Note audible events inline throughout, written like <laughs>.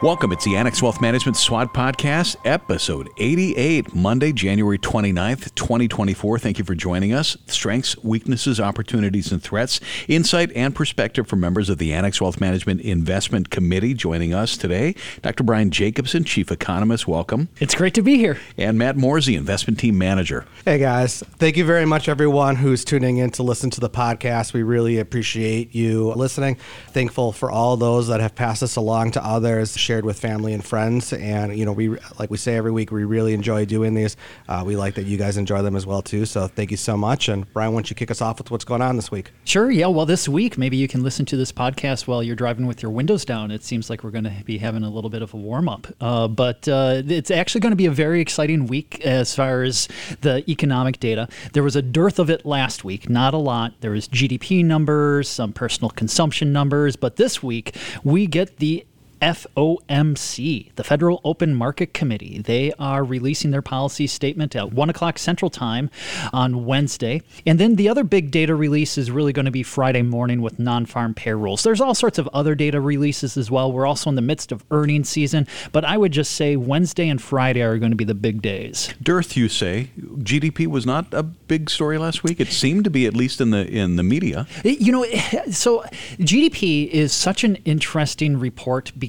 Welcome. It's the Annex Wealth Management SWAT Podcast, episode 88, Monday, January 29th, 2024. Thank you for joining us. Strengths, weaknesses, opportunities, and threats. Insight and perspective from members of the Annex Wealth Management Investment Committee joining us today. Dr. Brian Jacobsen, Chief Economist, welcome. It's great to be here. And Matt Morsey, Investment Team Manager. Hey, guys. Thank you very much, everyone who's tuning in to listen to the podcast. We really appreciate you listening. Thankful for all those that have passed us along to others shared with family and friends. And you know, we like we say every week, we really enjoy doing these. Uh, we like that you guys enjoy them as well too. So thank you so much. And Brian, why don't you kick us off with what's going on this week? Sure. Yeah. Well, this week maybe you can listen to this podcast while you're driving with your windows down. It seems like we're going to be having a little bit of a warm up, uh, but uh, it's actually going to be a very exciting week as far as the economic data. There was a dearth of it last week, not a lot. There was GDP numbers, some personal consumption numbers, but this week we get the FOMC, the Federal Open Market Committee. They are releasing their policy statement at 1 o'clock Central Time on Wednesday. And then the other big data release is really going to be Friday morning with non farm payrolls. There's all sorts of other data releases as well. We're also in the midst of earnings season, but I would just say Wednesday and Friday are going to be the big days. Dearth, you say. GDP was not a big story last week. It seemed to be, at least in the in the media. You know, so GDP is such an interesting report because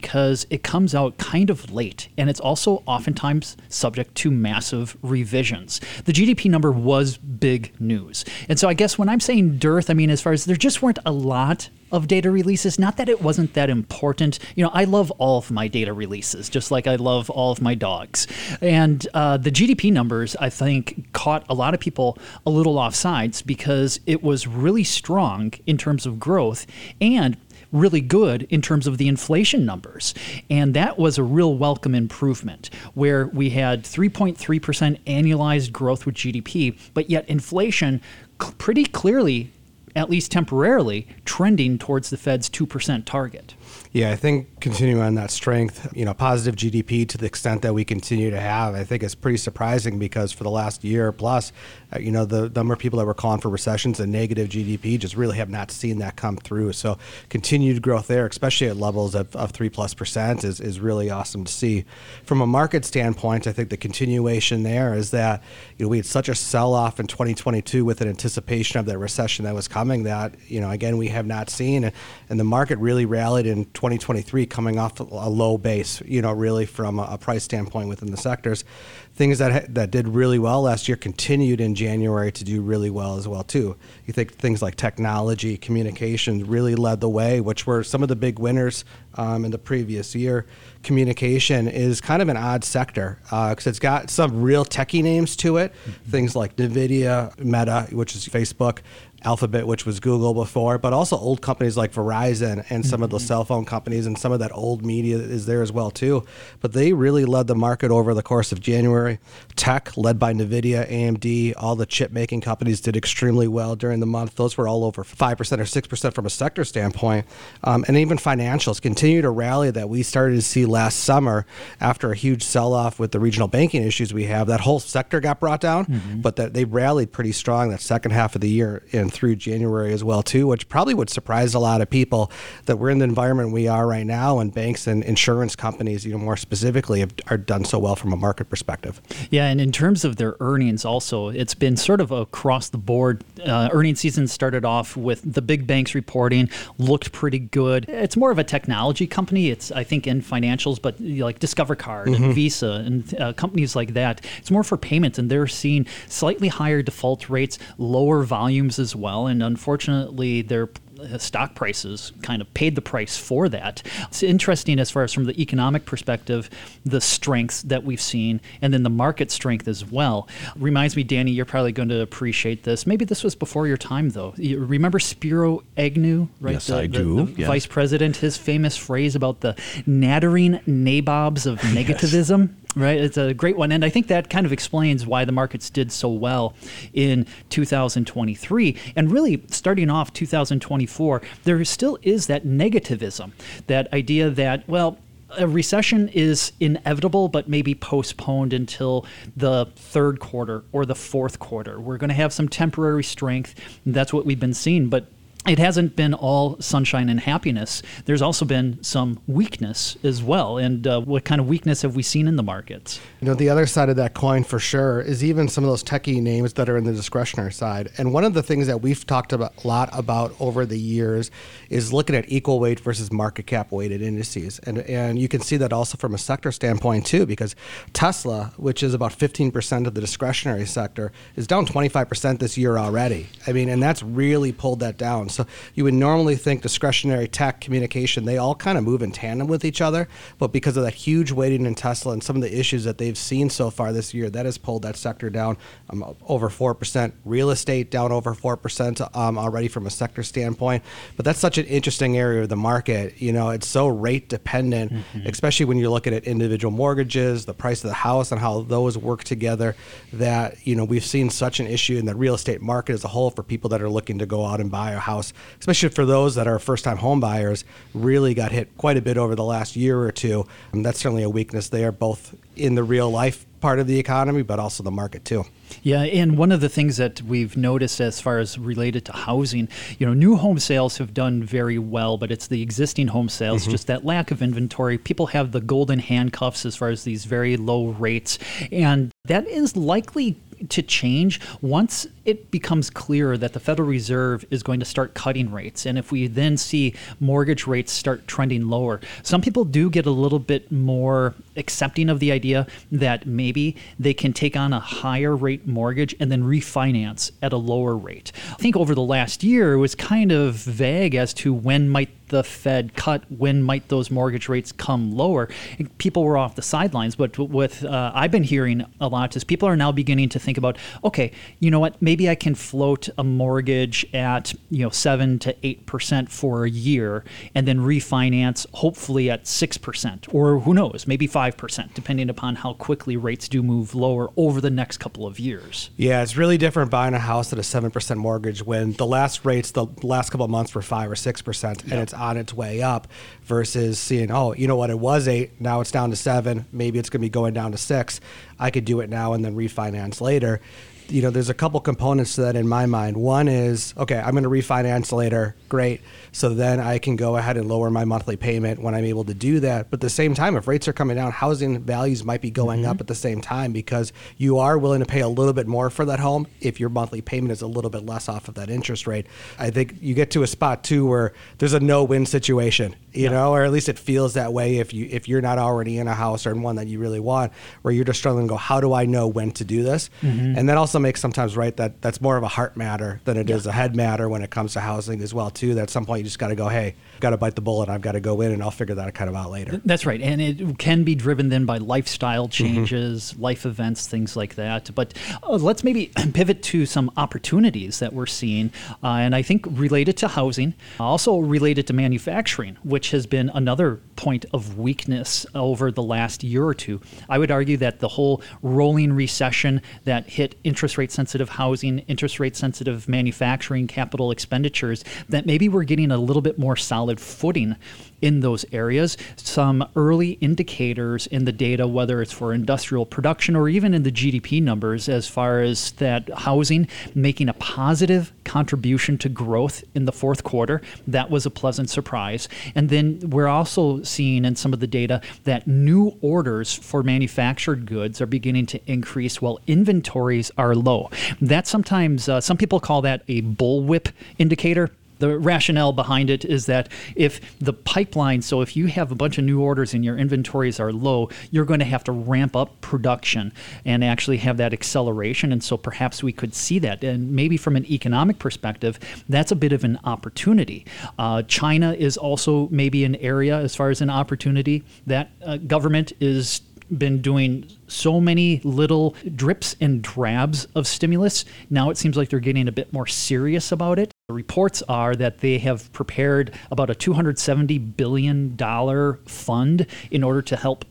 it comes out kind of late and it's also oftentimes subject to massive revisions. The GDP number was big news. And so I guess when I'm saying dearth, I mean, as far as there just weren't a lot of data releases. Not that it wasn't that important. You know, I love all of my data releases, just like I love all of my dogs. And uh, the GDP numbers, I think, caught a lot of people a little off sides because it was really strong in terms of growth and really good in terms of the inflation numbers. And that was a real welcome improvement where we had 3.3% annualized growth with GDP, but yet inflation pretty clearly at least temporarily, trending towards the Fed's 2% target. Yeah, I think continuing on that strength, you know, positive GDP to the extent that we continue to have, I think is pretty surprising because for the last year plus, uh, you know, the, number of people that were calling for recessions and negative GDP just really have not seen that come through. So continued growth there, especially at levels of, of three plus percent, is, is really awesome to see. From a market standpoint, I think the continuation there is that, you know, we had such a sell off in 2022 with an anticipation of that recession that was coming that, you know, again, we have not seen. And, and the market really rallied in 2023 coming off a low base, you know, really from a, price standpoint within the sectors. Things that that did really well last year continued in January to do really well as well too. You think things like technology, communications really led the way, which were some of the big winners um, in the previous year. Communication is kind of an odd sector because uh, it's got some real techie names to it, mm-hmm. things like Nvidia, Meta, which is Facebook, Alphabet, which was Google before, but also old companies like Verizon and some mm-hmm. of the cell phone companies and some of that old media is there as well too. But they really led the market over the course of January. Tech, led by Nvidia, AMD, all the chip making companies did extremely well during the month. Those were all over five percent or six percent from a sector standpoint, um, and even financials continue to rally that we started to see last summer after a huge sell off with the regional banking issues we have. That whole sector got brought down, mm-hmm. but that they rallied pretty strong that second half of the year in through January as well too, which probably would surprise a lot of people that we're in the environment we are right now, and banks and insurance companies, you know, more specifically, have, are done so well from a market perspective. Yeah, and in terms of their earnings, also, it's been sort of across the board. Uh, earnings season started off with the big banks reporting, looked pretty good. It's more of a technology company. It's I think in financials, but like Discover Card mm-hmm. and Visa and uh, companies like that. It's more for payments, and they're seeing slightly higher default rates, lower volumes as well. And unfortunately, their uh, stock prices kind of paid the price for that. It's interesting as far as from the economic perspective, the strength that we've seen, and then the market strength as well. Reminds me, Danny, you're probably going to appreciate this. Maybe this was before your time, though. You remember Spiro Agnew, right? Yes, the, I do. The yes. Vice president, his famous phrase about the nattering nabobs of <laughs> negativism. yes right? It's a great one. And I think that kind of explains why the markets did so well in 2023. And really, starting off 2024, there still is that negativism, that idea that, well, a recession is inevitable, but maybe postponed until the third quarter or the fourth quarter. We're going to have some temporary strength. That's what we've been seeing. But it hasn't been all sunshine and happiness. There's also been some weakness as well. And uh, what kind of weakness have we seen in the markets? You know, the other side of that coin for sure is even some of those techie names that are in the discretionary side. And one of the things that we've talked about, a lot about over the years is looking at equal weight versus market cap weighted indices. And, and you can see that also from a sector standpoint too, because Tesla, which is about 15% of the discretionary sector, is down 25% this year already. I mean, and that's really pulled that down. So you would normally think discretionary tech, communication, they all kind of move in tandem with each other. But because of that huge weighting in Tesla and some of the issues that they've seen so far this year, that has pulled that sector down um, over 4%. Real estate down over 4% um, already from a sector standpoint. But that's such an interesting area of the market. You know, it's so rate dependent, mm-hmm. especially when you're looking at individual mortgages, the price of the house, and how those work together. That, you know, we've seen such an issue in the real estate market as a whole for people that are looking to go out and buy a house house, especially for those that are first time home buyers, really got hit quite a bit over the last year or two. And that's certainly a weakness there, both in the real life part of the economy, but also the market too. Yeah, and one of the things that we've noticed as far as related to housing, you know, new home sales have done very well, but it's the existing home sales, mm-hmm. just that lack of inventory. People have the golden handcuffs as far as these very low rates, and that is likely to change once it becomes clear that the Federal Reserve is going to start cutting rates. And if we then see mortgage rates start trending lower, some people do get a little bit more accepting of the idea that maybe they can take on a higher rate mortgage and then refinance at a lower rate. I think over the last year, it was kind of vague as to when might the Fed cut? When might those mortgage rates come lower? People were off the sidelines, but what uh, I've been hearing a lot is people are now beginning to think about, okay, you know what? Maybe I can float a mortgage at you know seven to eight percent for a year, and then refinance hopefully at six percent, or who knows, maybe five percent, depending upon how quickly rates do move lower over the next couple of years. Yeah, it's really different buying a house at a seven percent mortgage when the last rates the last couple of months were five or six percent, and it's on its way up versus seeing, oh, you know what, it was eight, now it's down to seven, maybe it's going to be going down to six. I could do it now and then refinance later you know, there's a couple components to that in my mind. One is, okay, I'm going to refinance later. Great. So then I can go ahead and lower my monthly payment when I'm able to do that. But at the same time, if rates are coming down, housing values might be going mm-hmm. up at the same time because you are willing to pay a little bit more for that home if your monthly payment is a little bit less off of that interest rate. I think you get to a spot too where there's a no-win situation, you yeah. know, or at least it feels that way if you if you're not already in a house or in one that you really want, where you're just struggling to go, how do I know when to do this? Mm-hmm. And then also makes sometimes right that that's more of a heart matter than it yeah. is a head matter when it comes to housing as well too. That at some point you just got to go, hey, got to bite the bullet. I've got to go in, and I'll figure that kind of out later. That's right, and it can be driven then by lifestyle mm-hmm. changes, mm-hmm. life events, things like that. But uh, let's maybe <clears throat> pivot to some opportunities that we're seeing, uh, and I think related to housing, also related to manufacturing, which has been another point of weakness over the last year or two. I would argue that the whole rolling recession that hit interest rate sensitive housing, interest rate sensitive manufacturing, capital expenditures, that maybe we're getting a little bit more solid footing in those areas. Some early indicators in the data, whether it's for industrial production or even in the GDP numbers, as far as that housing making a positive contribution to growth in the fourth quarter. That was a pleasant surprise. And then we're also seeing in some of the data that new orders for manufactured goods are beginning to increase while inventories are low. That sometimes, uh, some people call that a bullwhip indicator the rationale behind it is that if the pipeline, so if you have a bunch of new orders and your inventories are low, you're going to have to ramp up production and actually have that acceleration. And so perhaps we could see that. And maybe from an economic perspective, that's a bit of an opportunity. Uh, China is also maybe an area as far as an opportunity that uh, government is been doing so many little drips and drabs of stimulus. Now it seems like they're getting a bit more serious about it. The reports are that they have prepared about a $270 billion fund in order to help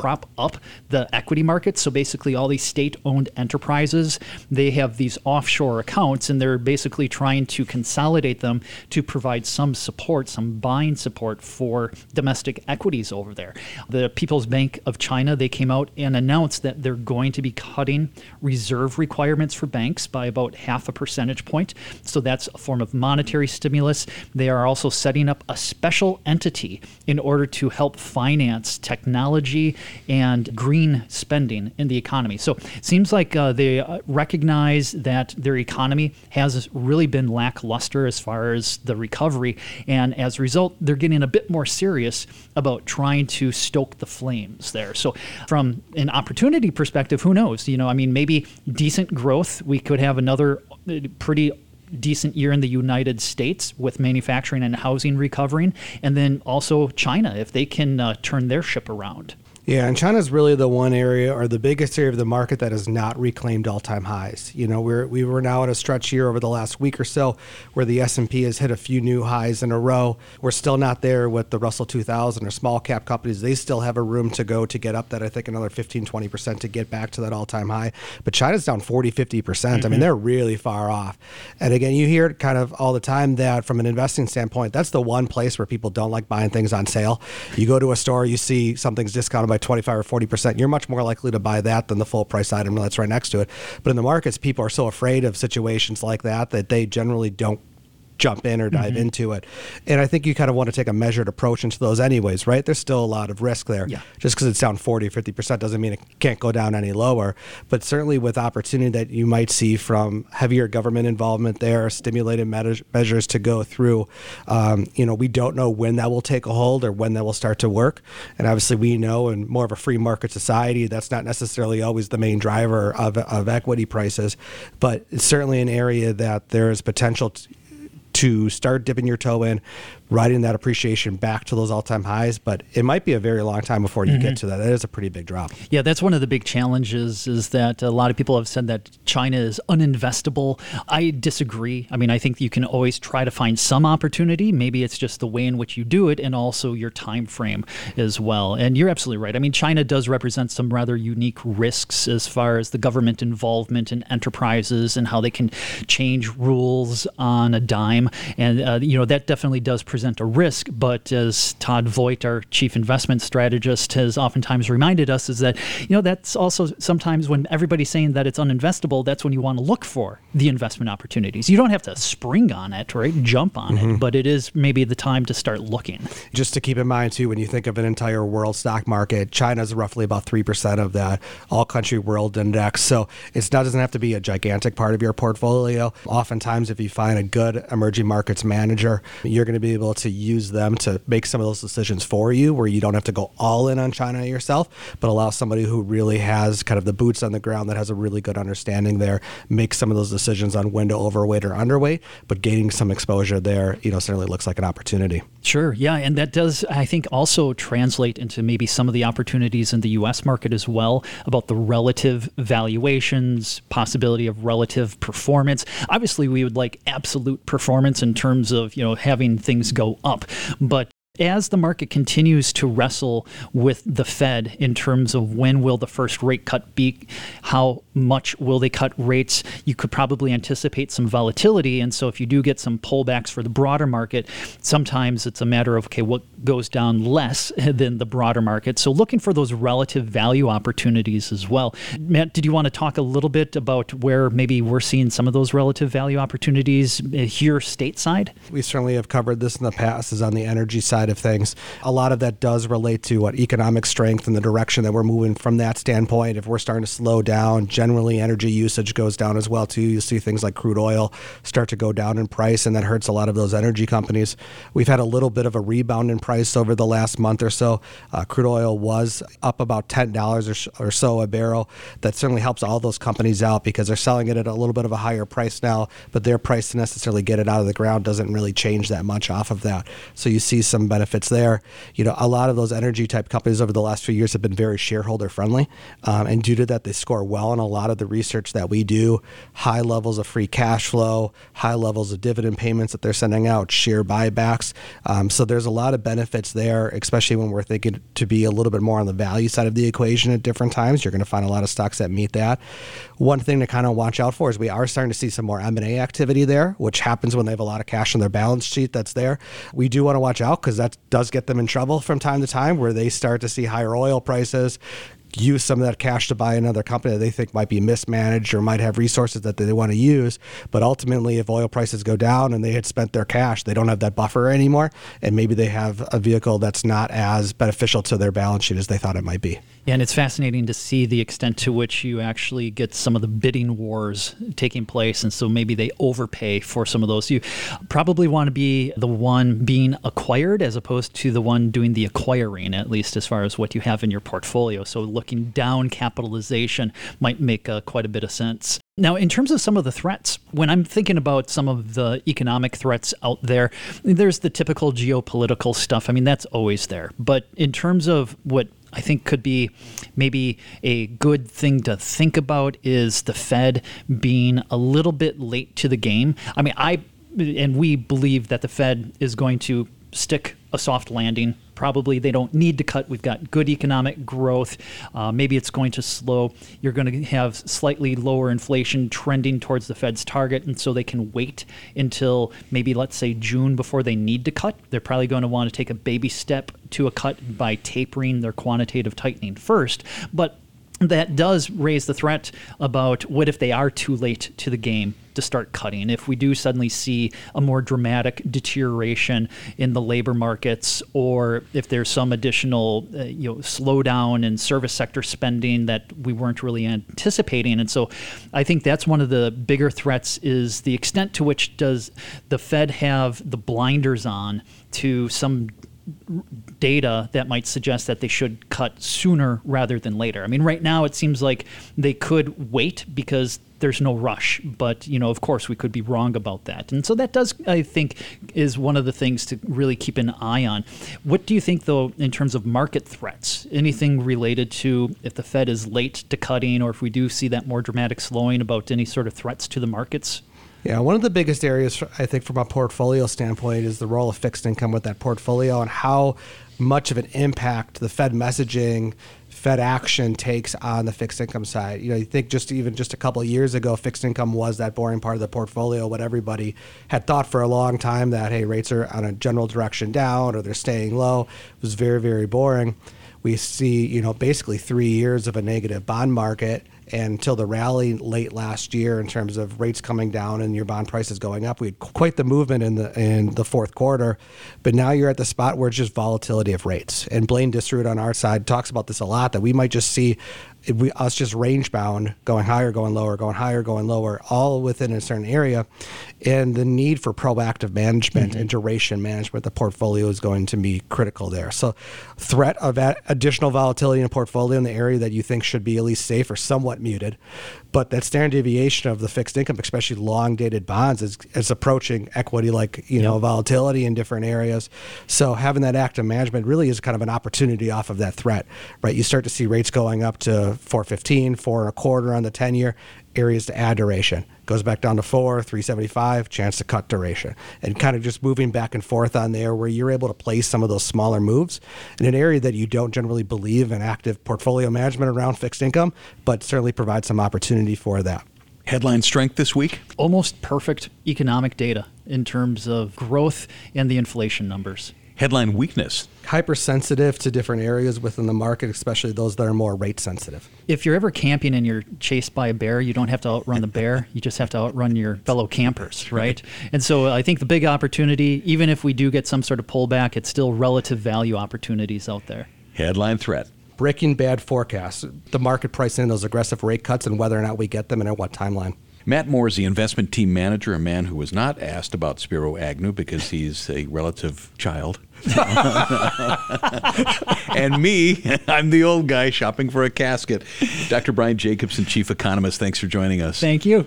prop up the equity markets. So basically, all these state-owned enterprises they have these offshore accounts, and they're basically trying to consolidate them to provide some support, some buying support for domestic equities over there. The People's Bank of China they came out and announced that they're going to be cutting reserve requirements for banks by about half a percentage point. So that's a form of monetary stimulus. They are also setting up a special entity in order to help finance technology and green spending in the economy. So it seems like uh, they uh, recognize that their economy has really been lackluster as far as the recovery. And as a result, they're getting a bit more serious about trying to stoke the flames there. So, from an opportunity perspective, who knows? You know, I mean, maybe decent growth. We could have another uh, pretty decent year in the United States with manufacturing and housing recovering, and then also China if they can uh, turn their ship around. Yeah, and China's really the one area or the biggest area of the market that has not reclaimed all-time highs. You know, we're we were now at a stretch here over the last week or so where the S&P has hit a few new highs in a row. We're still not there with the Russell 2000 or small cap companies. They still have a room to go to get up that I think another 15 20% to get back to that all-time high. But China's down 40 50%. percent mm hmm I mean, mm-hmm. they're really far off. And again, you hear it kind of all the time that from an investing standpoint, that's the one place where people don't like buying things on sale. You go to a store, you see something's discounted by 25 or 40%, you're much more likely to buy that than the full price item that's right next to it. But in the markets, people are so afraid of situations like that that they generally don't jump in or dive mm-hmm. into it. And I think you kind of want to take a measured approach into those anyways, right? There's still a lot of risk there. Yeah. Just because it's down 40 50% doesn't mean it can't go down any lower. But certainly with opportunity that you might see from heavier government involvement there, stimulated measures to go through, um, you know, we don't know when that will take a hold or when that will start to work. And obviously we know in more of a free market society, that's not necessarily always the main driver of, of equity prices, but it's certainly an area that there is potential to start dipping your toe in, riding that appreciation back to those all-time highs. But it might be a very long time before you mm-hmm. get to that. That is a pretty big drop. Yeah, that's one of the big challenges. Is that a lot of people have said that China is uninvestable. I disagree. I mean, I think you can always try to find some opportunity. Maybe it's just the way in which you do it, and also your time frame as well. And you're absolutely right. I mean, China does represent some rather unique risks as far as the government involvement in enterprises and how they can change rules on a dime. And uh, you know that definitely does present present a risk. But as Todd Voigt, our chief investment strategist, has oftentimes reminded us, is that you know that's also sometimes when everybody's saying that it's uninvestable, that's when you want to look for the investment opportunities. You don't have to spring on it, right? Jump on mm-hmm. it, but it is maybe the time to start looking. Just to keep in mind too, when you think of an entire world stock market, China's roughly about three percent of that all country world index. So it doesn't have to be a gigantic part of your portfolio. Oftentimes, if you find a good emerging markets manager, you're going to be able able to use them to make some of those decisions for you where you don't have to go all in on China yourself, but allow somebody who really has kind of the boots on the ground that has a really good understanding there make some of those decisions on when to overweight or underweight, but gaining some exposure there, you know, certainly looks like an opportunity. Sure. Yeah. And that does, I think, also translate into maybe some of the opportunities in the U.S. market as well about the relative valuations, possibility of relative performance. Obviously, we would like absolute performance in terms of, you know, having things go up. But as the market continues to wrestle with the Fed in terms of when will the first rate cut be, how much will they cut rates, you could probably anticipate some volatility. And so if you do get some pullbacks for the broader market, sometimes it's a matter of, okay, what goes down less <laughs> than the broader market? So looking for those relative value opportunities as well. Matt, did you want to talk a little bit about where maybe we're seeing some of those relative value opportunities eh, here stateside? We certainly have covered this in the past, is on the energy side of things. A lot of that does relate to what economic strength and the direction that we're moving from that standpoint. If we're starting to slow down, generally energy usage goes down as well too. You see things like crude oil start to go down in price, and that hurts a lot of those energy companies. We've had a little bit of a rebound in price over the last month or so. Uh, crude oil was up about ten dollars or so a barrel. That certainly helps all those companies out because they're selling it at a little bit of a higher price now, but their price to necessarily get it out of the ground doesn't really change that much off of that. So you see some benefits there. You know, a lot of those energy type companies over the last few years have been very shareholder friendly, um, and due to that, they score well in a lot of the research that we do. High levels of free cash flow, high levels of dividend payments that they're sending out, share buybacks. Um, so there's a lot of benefits there, especially when we're thinking to be a little bit more on the value side of the equation at different times. You're going to find a lot of stocks that meet that. One thing to kind of watch out for is we are starting to see some more M&A activity there, which happens when they have a lot of cash on their balance sheet that's there. We do want to watch out because that does get them in trouble from time to time where they start to see higher oil prices, use some of that cash to buy another company that they think might be mismanaged or might have resources that they want to use. But ultimately, if oil prices go down and they had spent their cash, they don't have that buffer anymore. And maybe they have a vehicle that's not as beneficial to their balance sheet as they thought it might be. Yeah, and it's fascinating to see the extent to which you actually get some of the bidding wars taking place. And so maybe they overpay for some of those. You probably want to be the one being acquired as opposed to the one doing the acquiring, at least as far as what you have in your portfolio. So looking down capitalization might make uh, quite a bit of sense. Now, in terms of some of the threats, when I'm thinking about some of the economic threats out there, there's the typical geopolitical stuff. I mean, that's always there. But in terms of what I think could be maybe a good thing to think about is the Fed being a little bit late to the game. I mean, I and we believe that the Fed is going to stick a soft landing. Probably they don't need to cut. We've got good economic growth. Uh, maybe it's going to slow. You're going to have slightly lower inflation trending towards the Fed's target, and so they can wait until maybe, let's say, June before they need to cut. They're probably going to want to take a baby step to a cut by tapering their quantitative tightening first. But that does raise the threat about what if they are too late to the game to start cutting. If we do suddenly see a more dramatic deterioration in the labor markets, or if there's some additional uh, you know slowdown in service sector spending that we weren't really anticipating, and so I think that's one of the bigger threats is the extent to which does the Fed have the blinders on to some data that might suggest that they should cut sooner rather than later. I mean, right now it seems like they could wait because there's no rush, but you know, of course, we could be wrong about that. And so that does, I think, is one of the things to really keep an eye on. What do you think, though, in terms of market threats? Anything related to if the Fed is late to cutting, or if we do see that more dramatic slowing, about any sort of threats to the markets? Yeah, one of the biggest areas I think from a portfolio standpoint is the role of fixed income with that portfolio and how much of an impact the Fed messaging, Fed action takes on the fixed income side. You know, you think just even just a couple years ago, fixed income was that boring part of the portfolio. What everybody had thought for a long time that hey, rates are on a general direction down or they're staying low it was very very boring. We see you know basically three years of a negative bond market until the rally late last year in terms of rates coming down and your bond prices going up. We had quite the movement in the in the fourth quarter, but now you're at the spot where it's just volatility of rates. And Blaine Disroot on our side talks about this a lot that we might just see we, us just range bound, going higher, going lower, going higher, going lower, all within a certain area. And the need for proactive management mm-hmm. and duration management, the portfolio is going to be critical there. So, threat of additional volatility in a portfolio in the area that you think should be at least safe or somewhat muted. But that standard deviation of the fixed income, especially long dated bonds, is, is approaching equity like you know volatility in different areas. So having that active management really is kind of an opportunity off of that threat, right? You start to see rates going up to 415, four and a quarter on the 10 year areas to add duration. Goes back down to four, 375, chance to cut duration. And kind of just moving back and forth on there where you're able to place some of those smaller moves in an area that you don't generally believe in active portfolio management around fixed income, but certainly provide some opportunity for that. Headline strength this week? Almost perfect economic data in terms of growth and the inflation numbers headline weakness? Hypersensitive to different areas within the market, especially those that are more rate sensitive. If you're ever camping and you're chased by a bear, you don't have to outrun the bear. <laughs> You just have to outrun your fellow campers, right? And so I think the big opportunity, even if we do get some sort of pullback, it's still relative value opportunities out there. Headline threat breaking bad forecasts, the market pricing those aggressive rate cuts and whether or not we get them and at what timeline. Matt Moore is the investment team manager, a man who was not asked about Spiro Agnew because he's a relative child. <laughs> and me, I'm the old guy shopping for a casket. Dr. Brian Jacobsen, chief economist, thanks for joining us. Thank you.